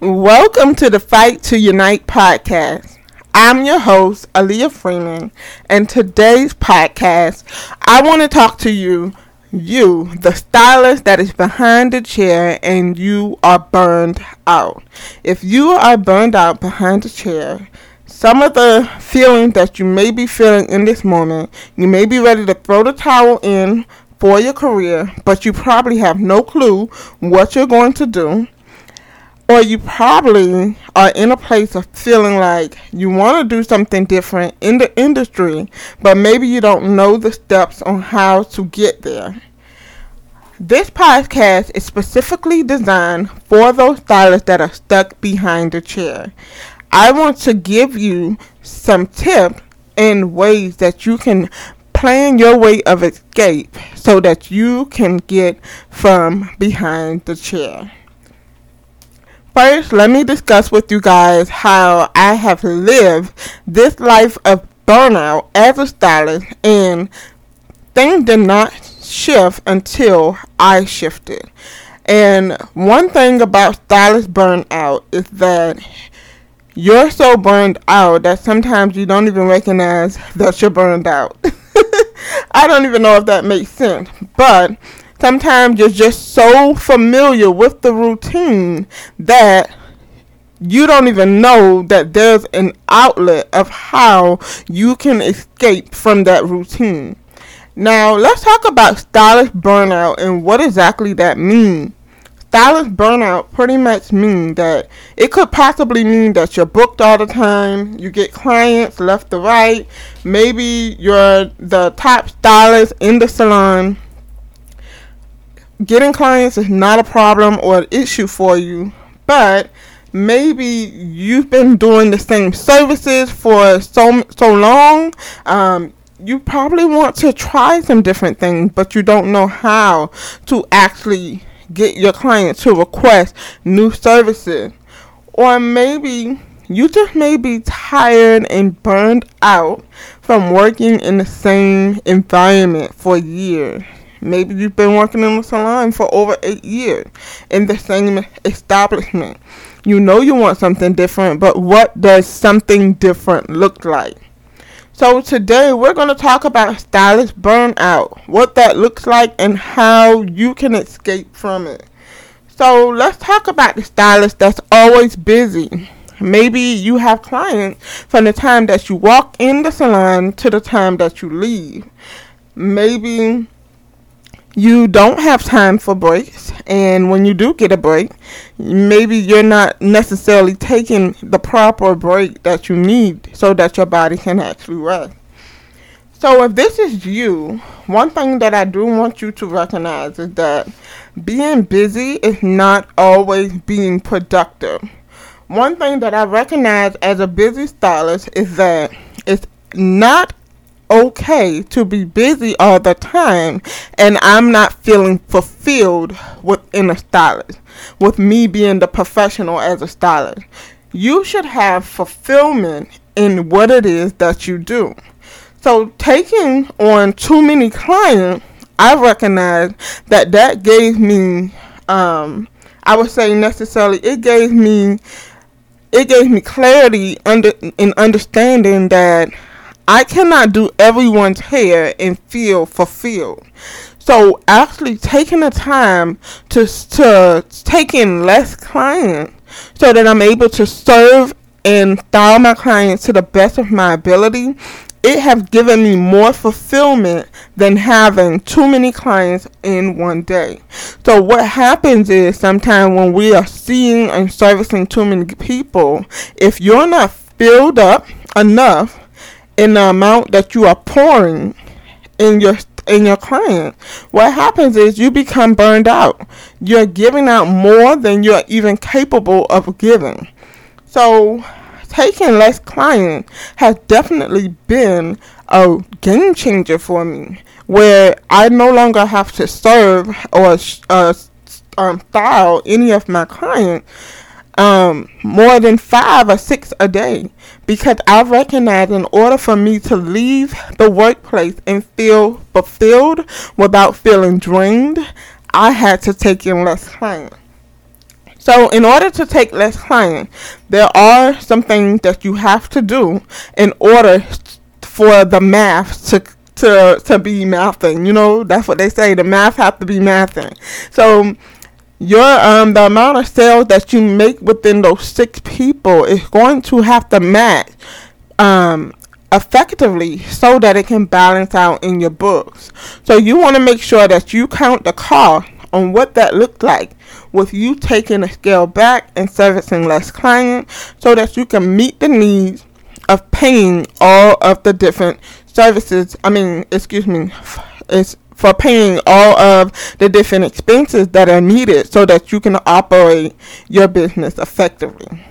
Welcome to the Fight to Unite podcast. I'm your host, Aaliyah Freeman, and today's podcast, I want to talk to you, you, the stylist that is behind the chair, and you are burned out. If you are burned out behind the chair, some of the feelings that you may be feeling in this moment, you may be ready to throw the towel in for your career, but you probably have no clue what you're going to do or you probably are in a place of feeling like you want to do something different in the industry, but maybe you don't know the steps on how to get there. This podcast is specifically designed for those stylists that are stuck behind the chair. I want to give you some tips and ways that you can plan your way of escape so that you can get from behind the chair. First, let me discuss with you guys how I have lived this life of burnout as a stylist, and things did not shift until I shifted. And one thing about stylist burnout is that you're so burned out that sometimes you don't even recognize that you're burned out. I don't even know if that makes sense, but sometimes you're just so familiar with the routine that you don't even know that there's an outlet of how you can escape from that routine. Now, let's talk about stylist burnout and what exactly that means. Stylist burnout pretty much means that it could possibly mean that you're booked all the time, you get clients left to right, maybe you're the top stylist in the salon, getting clients is not a problem or an issue for you, but maybe you've been doing the same services for so so long. Um, you probably want to try some different things, but you don't know how to actually get your clients to request new services. Or maybe you just may be tired and burned out from working in the same environment for years. Maybe you've been working in the salon for over eight years in the same establishment. You know you want something different, but what does something different look like? So today we're going to talk about stylist burnout, what that looks like, and how you can escape from it. So let's talk about the stylist that's always busy. Maybe you have clients from the time that you walk in the salon to the time that you leave. Maybe you don't have time for breaks, and when you do get a break, maybe you're not necessarily taking the proper break that you need so that your body can actually rest. So, if this is you, one thing that I do want you to recognize is that being busy is not always being productive. One thing that I recognize as a busy stylist is that it's not okay to be busy all the time and I'm not feeling fulfilled within a stylist, with me being the professional as a stylist. You should have fulfillment in what it is that you do. So taking on too many clients, I recognize that that gave me, um, I would say necessarily, it gave me, it gave me clarity under in understanding that I cannot do everyone's hair and feel fulfilled. So actually taking the time to to take in less clients so that I'm able to serve and style my clients to the best of my ability, it has given me more fulfillment than having too many clients in one day. So what happens is sometimes when we are seeing and servicing too many people, if you're not filled up enough in the amount that you are pouring in your in your client, what happens is you become burned out. You're giving out more than you're even capable of giving. So taking less client has definitely been a game changer for me where I no longer have to serve or uh, um, style any of my clients um, more than five or six a day because I recognize in order for me to leave the workplace and feel fulfilled without feeling drained, I had to take in less clients. So, in order to take less clients, there are some things that you have to do in order for the math to to to be mathing. You know, that's what they say. The math have to be mathing. So your um the amount of sales that you make within those six people is going to have to match um effectively so that it can balance out in your books. So you want to make sure that you count the cost on what that looked like with you taking a scale back and servicing less clients so that you can meet the needs of paying all of the different services. I mean, excuse me, it's for paying all of the different expenses that are needed so that you can operate your business effectively.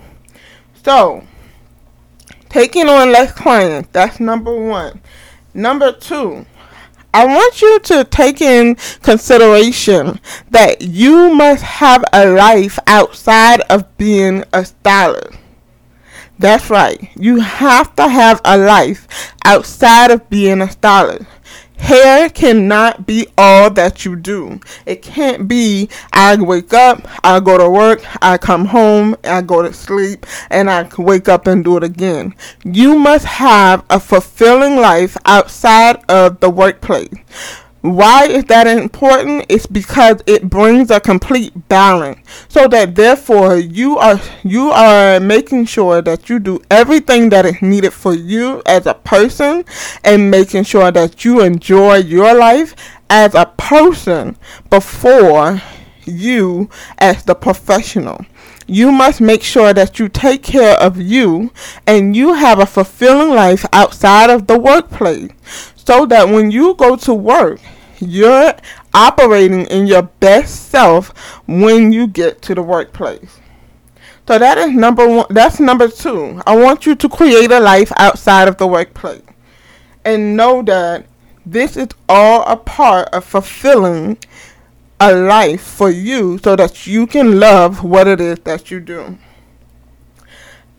So, taking on less clients, that's number one. Number two, I want you to take in consideration that you must have a life outside of being a stylist. That's right. You have to have a life outside of being a stylist. Hair cannot be all that you do. It can't be I wake up, I go to work, I come home, I go to sleep, and I wake up and do it again. You must have a fulfilling life outside of the workplace. Why is that important? It's because it brings a complete balance. So that therefore you are you are making sure that you do everything that is needed for you as a person and making sure that you enjoy your life as a person before you as the professional. You must make sure that you take care of you and you have a fulfilling life outside of the workplace so that when you go to work, you're operating in your best self when you get to the workplace. So that is number one. That's number two. I want you to create a life outside of the workplace and know that this is all a part of fulfilling a life for you so that you can love what it is that you do.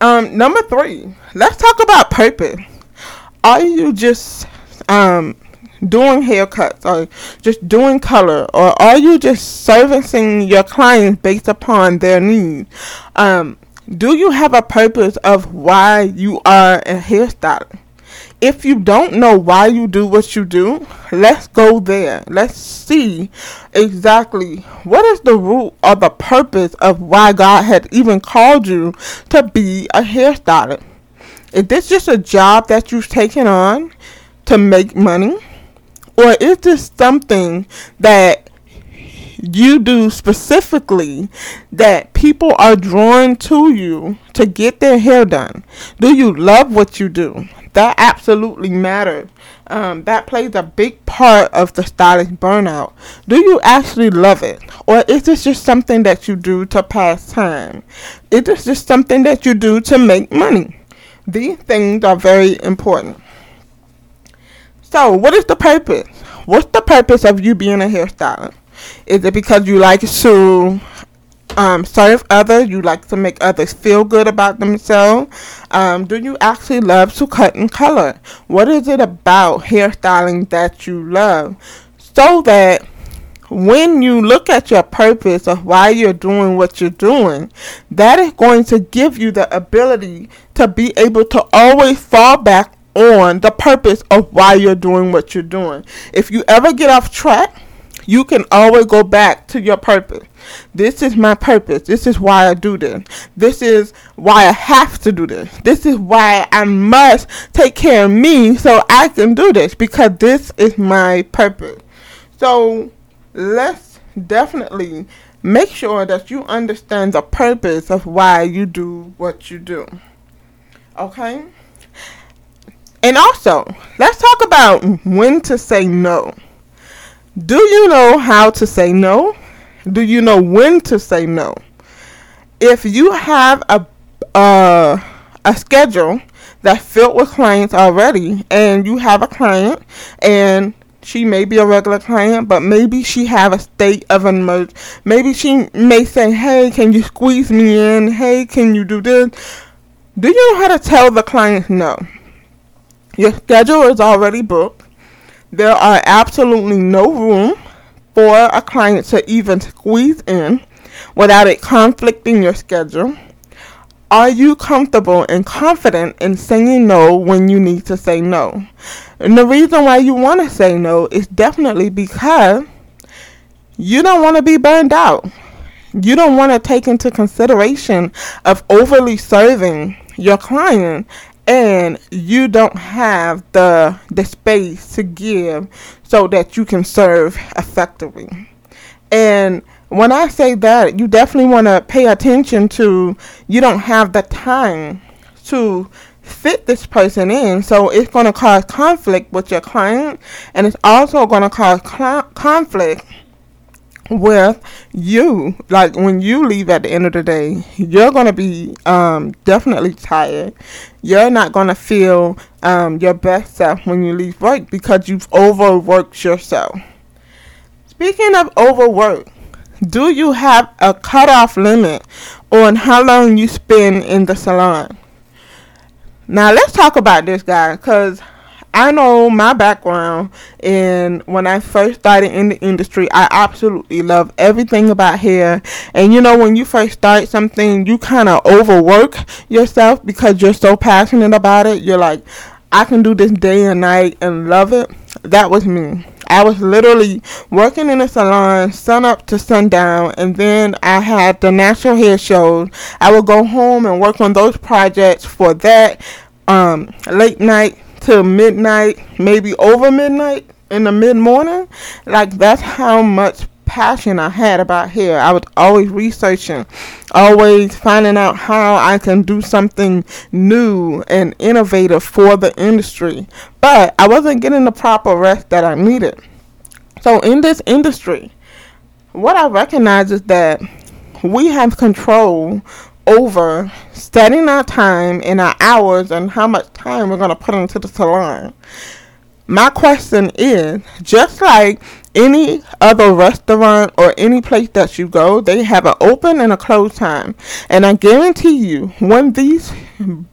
Um, number three, let's talk about purpose. Are you just um, doing haircuts or just doing color or are you just servicing your clients based upon their needs? Um, do you have a purpose of why you are a hairstylist? If you don't know why you do what you do let's go there. Let's see exactly what is the root or the purpose of why god had even called you to be a hairstylist. Is this just a job that you've taken on to make money or is this something that you do specifically that people are drawn to you to get their hair done? Do you love what you do? That absolutely matters. Um, that plays a big part of the stylist burnout. Do you actually love it? Or is this just something that you do to pass time? Is this just something that you do to make money? These things are very important. So, what is the purpose? What's the purpose of you being a hairstylist? Is it because you like to um, serve others? You like to make others feel good about themselves? Um, do you actually love to cut and color? What is it about hairstyling that you love? So that when you look at your purpose of why you're doing what you're doing, that is going to give you the ability to be able to always fall back on the purpose of why you're doing what you're doing. If you ever get off track, you can always go back to your purpose. This is my purpose. This is why I do this. This is why I have to do this. This is why I must take care of me so I can do this because this is my purpose. So let's definitely make sure that you understand the purpose of why you do what you do. Okay? And also, let's talk about when to say no. Do you know how to say no? Do you know when to say no? If you have a uh, a schedule that's filled with clients already, and you have a client, and she may be a regular client, but maybe she have a state of an emergency. Maybe she may say, "Hey, can you squeeze me in? Hey, can you do this?" Do you know how to tell the client no? Your schedule is already booked. There are absolutely no room for a client to even squeeze in. without it conflicting your schedule? Are you comfortable and confident in saying no when you need to say no? And the reason why you want to say no is definitely because you don't want to be burned out. You don't want to take into consideration of overly serving your client and you don't have the the space to give so that you can serve effectively. And when I say that, you definitely want to pay attention to you don't have the time to fit this person in. So it's going to cause conflict with your client and it's also going to cause cl- conflict with you. Like when you leave at the end of the day you're going to be um, definitely tired. You're not going to feel um, your best self when you leave work because you've overworked yourself. Speaking of overwork do you have a cutoff limit on how long you spend in the salon? Now let's talk about this guy because I know my background, and when I first started in the industry, I absolutely love everything about hair. And you know, when you first start something, you kind of overwork yourself because you're so passionate about it. You're like, I can do this day and night and love it. That was me. I was literally working in a salon sun up to sundown, and then I had the natural hair shows. I would go home and work on those projects for that um, late night to midnight, maybe over midnight in the mid morning. Like that's how much passion I had about hair. I was always researching, always finding out how I can do something new and innovative for the industry. But I wasn't getting the proper rest that I needed. So in this industry, what I recognize is that we have control over studying our time and our hours and how much time we're going to put into the salon. My question is just like any other restaurant or any place that you go, they have an open and a close time. And I guarantee you, when these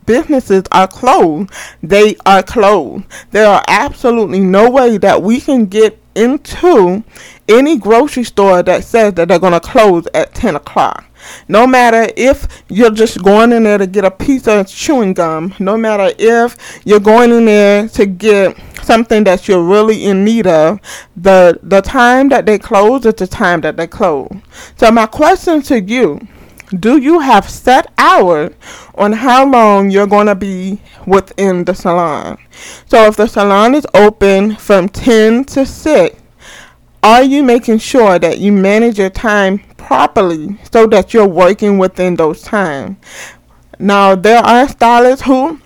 businesses are closed, they are closed. There are absolutely no way that we can get into any grocery store that says that they're going to close at 10 o'clock. No matter if you're just going in there to get a piece of chewing gum, no matter if you're going in there to get something that you're really in need of, the the time that they close is the time that they close. So my question to you, do you have set hours on how long you're going to be within the salon? So if the salon is open from 10 to 6, are you making sure that you manage your time properly so that you're working within those times? Now, there are stylists who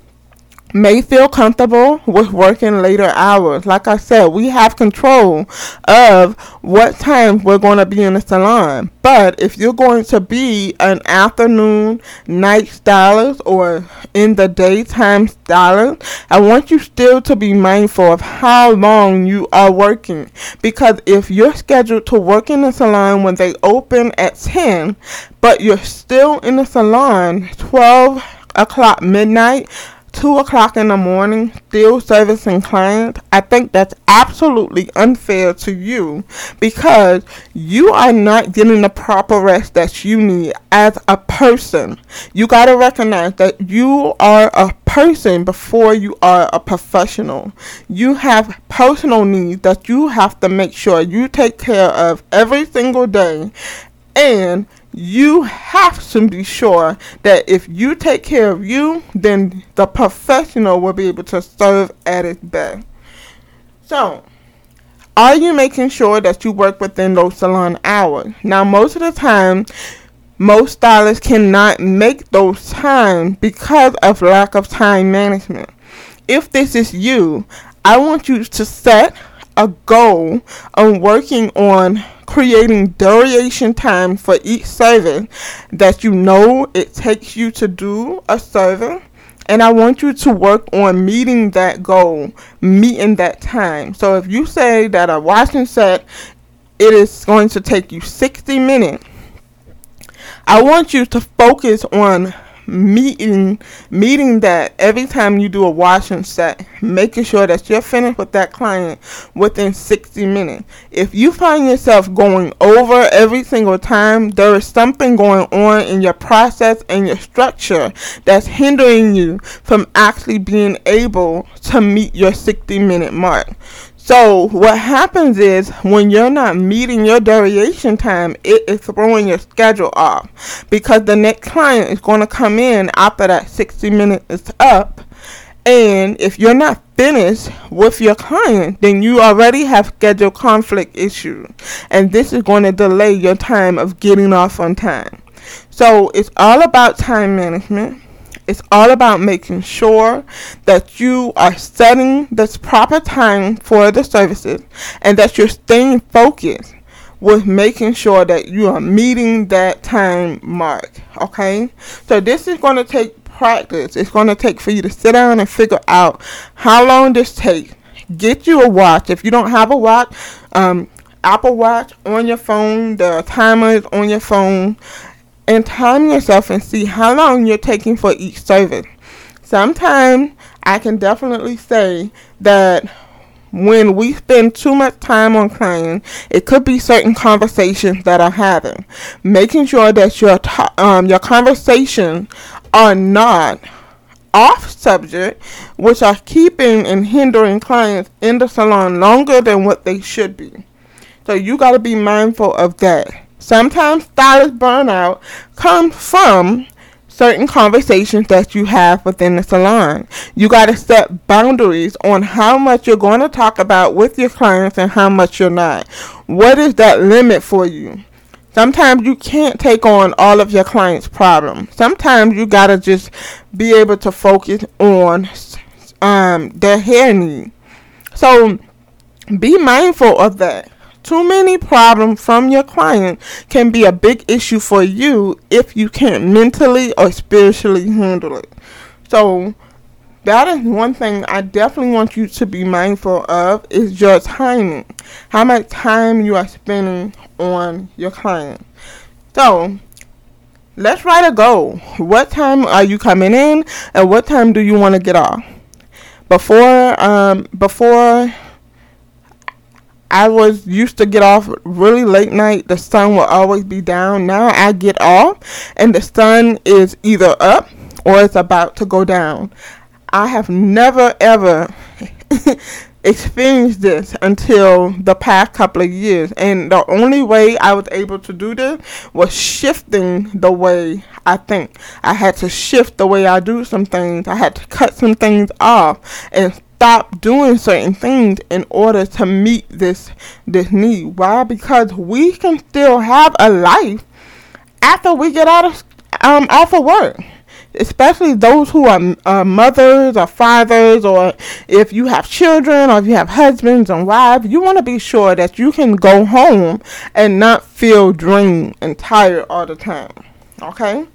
may feel comfortable with working later hours. Like I said, we have control of what time we're going to be in the salon. But if you're going to be an afternoon night stylist or in the daytime stylist, I want you still to be mindful of how long you are working. Because if you're scheduled to work in the salon when they open at 10, but you're still in the salon 12 o'clock midnight, two o'clock in the morning still servicing clients, I think that's absolutely unfair to you because you are not getting the proper rest that you need as a person. You got to recognize that you are a person before you are a professional. You have personal needs that you have to make sure you take care of every single day and you have to be sure that if you take care of you, then the professional will be able to serve at its best. So, are you making sure that you work within those salon hours? Now, most of the time, most stylists cannot make those times because of lack of time management. If this is you, I want you to set a goal on working on creating duration time for each serving that you know it takes you to do a serving and I want you to work on meeting that goal, meeting that time. So if you say that a washing set it is going to take you 60 minutes, I want you to focus on meeting meeting that every time you do a wash and set, making sure that you're finished with that client within 60 minutes. If you find yourself going over every single time, there is something going on in your process and your structure that's hindering you from actually being able to meet your 60 minute mark. So what happens is when you're not meeting your duration time, it is throwing your schedule off because the next client is going to come in after that 60 minutes is up. And if you're not finished with your client, then you already have schedule conflict issue. And this is going to delay your time of getting off on time. So it's all about time management it's all about making sure that you are setting this proper time for the services and that you're staying focused with making sure that you are meeting that time mark. Okay? So this is going to take practice. It's going to take for you to sit down and figure out how long this takes. Get you a watch. If you don't have a watch, um, Apple Watch on your phone, the timer is on your phone and time yourself and see how long you're taking for each service. Sometimes I can definitely say that when we spend too much time on clients, it could be certain conversations that are having. Making sure that your um, your conversations are not off subject, which are keeping and hindering clients in the salon longer than what they should be. So you got to be mindful of that. Sometimes stylist burnout comes from certain conversations that you have within the salon. You got to set boundaries on how much you're going to talk about with your clients and how much you're not. What is that limit for you? Sometimes you can't take on all of your clients' problems. Sometimes you got to just be able to focus on um, their hair need. So be mindful of that. Too many problems from your client can be a big issue for you if you can't mentally or spiritually handle it. So, that is one thing I definitely want you to be mindful of is your timing. How much time you are spending on your client. So, let's write a goal. What time are you coming in and what time do you want to get off? Before um before I was used to get off really late night. The sun will always be down. Now I get off and the sun is either up or it's about to go down. I have never ever experienced this until the past couple of years. And the only way I was able to do this was shifting the way I think. I had to shift the way I do some things. I had to cut some things off and stop doing certain things in order to meet this this need. Why? Because we can still have a life after we get out of um of work. Especially those who are uh, mothers or fathers, or if you have children or if you have husbands and wives, you want to be sure that you can go home and not feel drained and tired all the time. Okay?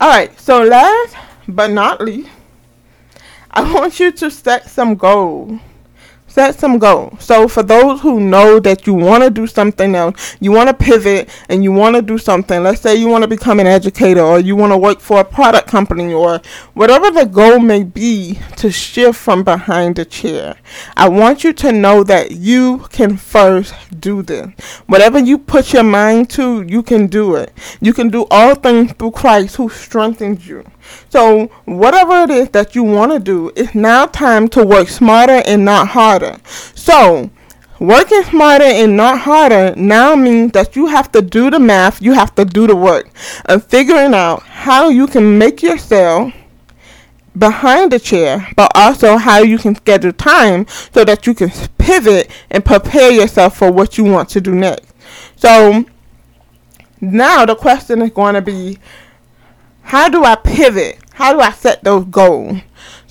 Alright, so last but not least, I want you to set some goals. Set some goals. So for those who know that you want to do something else, you want to pivot and you want to do something. Let's say you want to become an educator or you want to work for a product company or whatever the goal may be to shift from behind the chair. I want you to know that you can first do this. Whatever you put your mind to, you can do it. You can do all things through Christ who strengthens you. So, whatever it is that you want to do, it's now time to work smarter and not harder. So, working smarter and not harder now means that you have to do the math, you have to do the work, of figuring out how you can make yourself behind the chair, but also how you can schedule time so that you can pivot and prepare yourself for what you want to do next. So, now the question is going to be how do I pivot? How do I set those goals?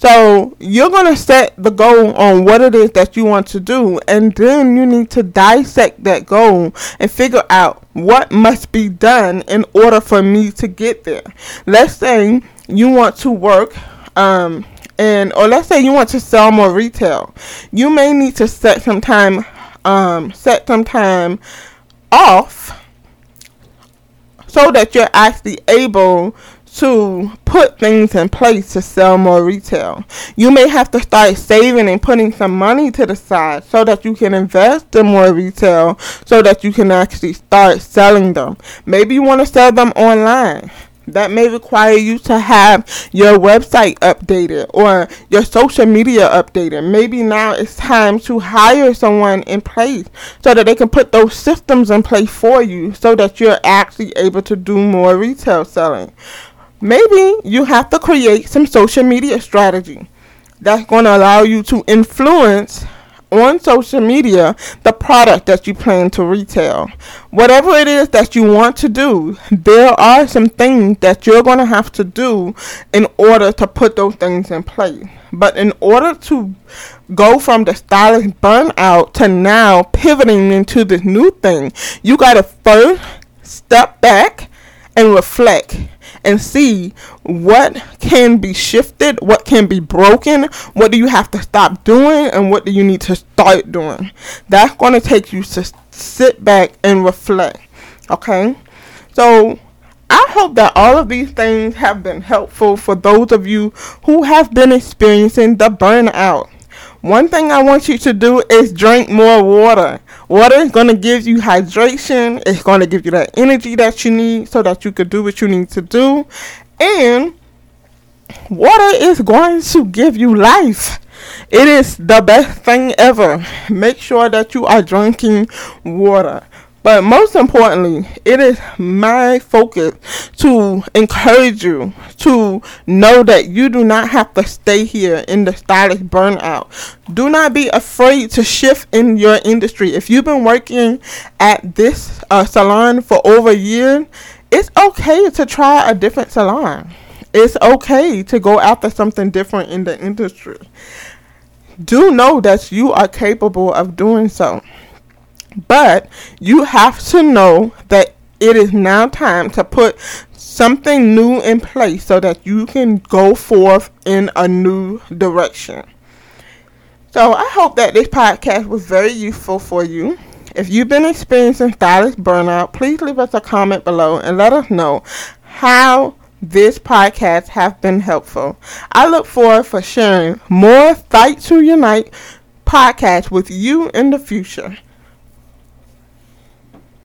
So you're going to set the goal on what it is that you want to do, and then you need to dissect that goal and figure out what must be done in order for me to get there. Let's say you want to work, um, and or let's say you want to sell more retail. You may need to set some time, um, set some time off so that you're actually able to put things in place to sell more retail. You may have to start saving and putting some money to the side so that you can invest in more retail so that you can actually start selling them. Maybe you want to sell them online that may require you to have your website updated or your social media updated. Maybe now it's time to hire someone in place so that they can put those systems in place for you so that you're actually able to do more retail selling. Maybe you have to create some social media strategy that's going to allow you to influence on social media the product that you plan to retail. Whatever it is that you want to do, there are some things that you're going to have to do in order to put those things in place. But in order to go from the stylist burnout to now pivoting into this new thing, you got to first step back and reflect and see what can be shifted, what can be broken, what do you have to stop doing, and what do you need to start doing. That's going to take you to sit back and reflect. Okay? So, I hope that all of these things have been helpful for those of you who have been experiencing the burnout. One thing I want you to do is drink more water. Water is going to give you hydration. It's going to give you that energy that you need so that you can do what you need to do. And water is going to give you life. It is the best thing ever. Make sure that you are drinking water. But most importantly, it is my focus to encourage you to know that you do not have to stay here in the stylish burnout. Do not be afraid to shift in your industry. If you've been working at this uh, salon for over a year, it's okay to try a different salon. It's okay to go after something different in the industry. Do know that you are capable of doing so. But you have to know that it is now time to put something new in place so that you can go forth in a new direction. So I hope that this podcast was very useful for you. If you've been experiencing stylist burnout, please leave us a comment below and let us know how this podcast has been helpful. I look forward for sharing more Fight to Unite podcasts with you in the future.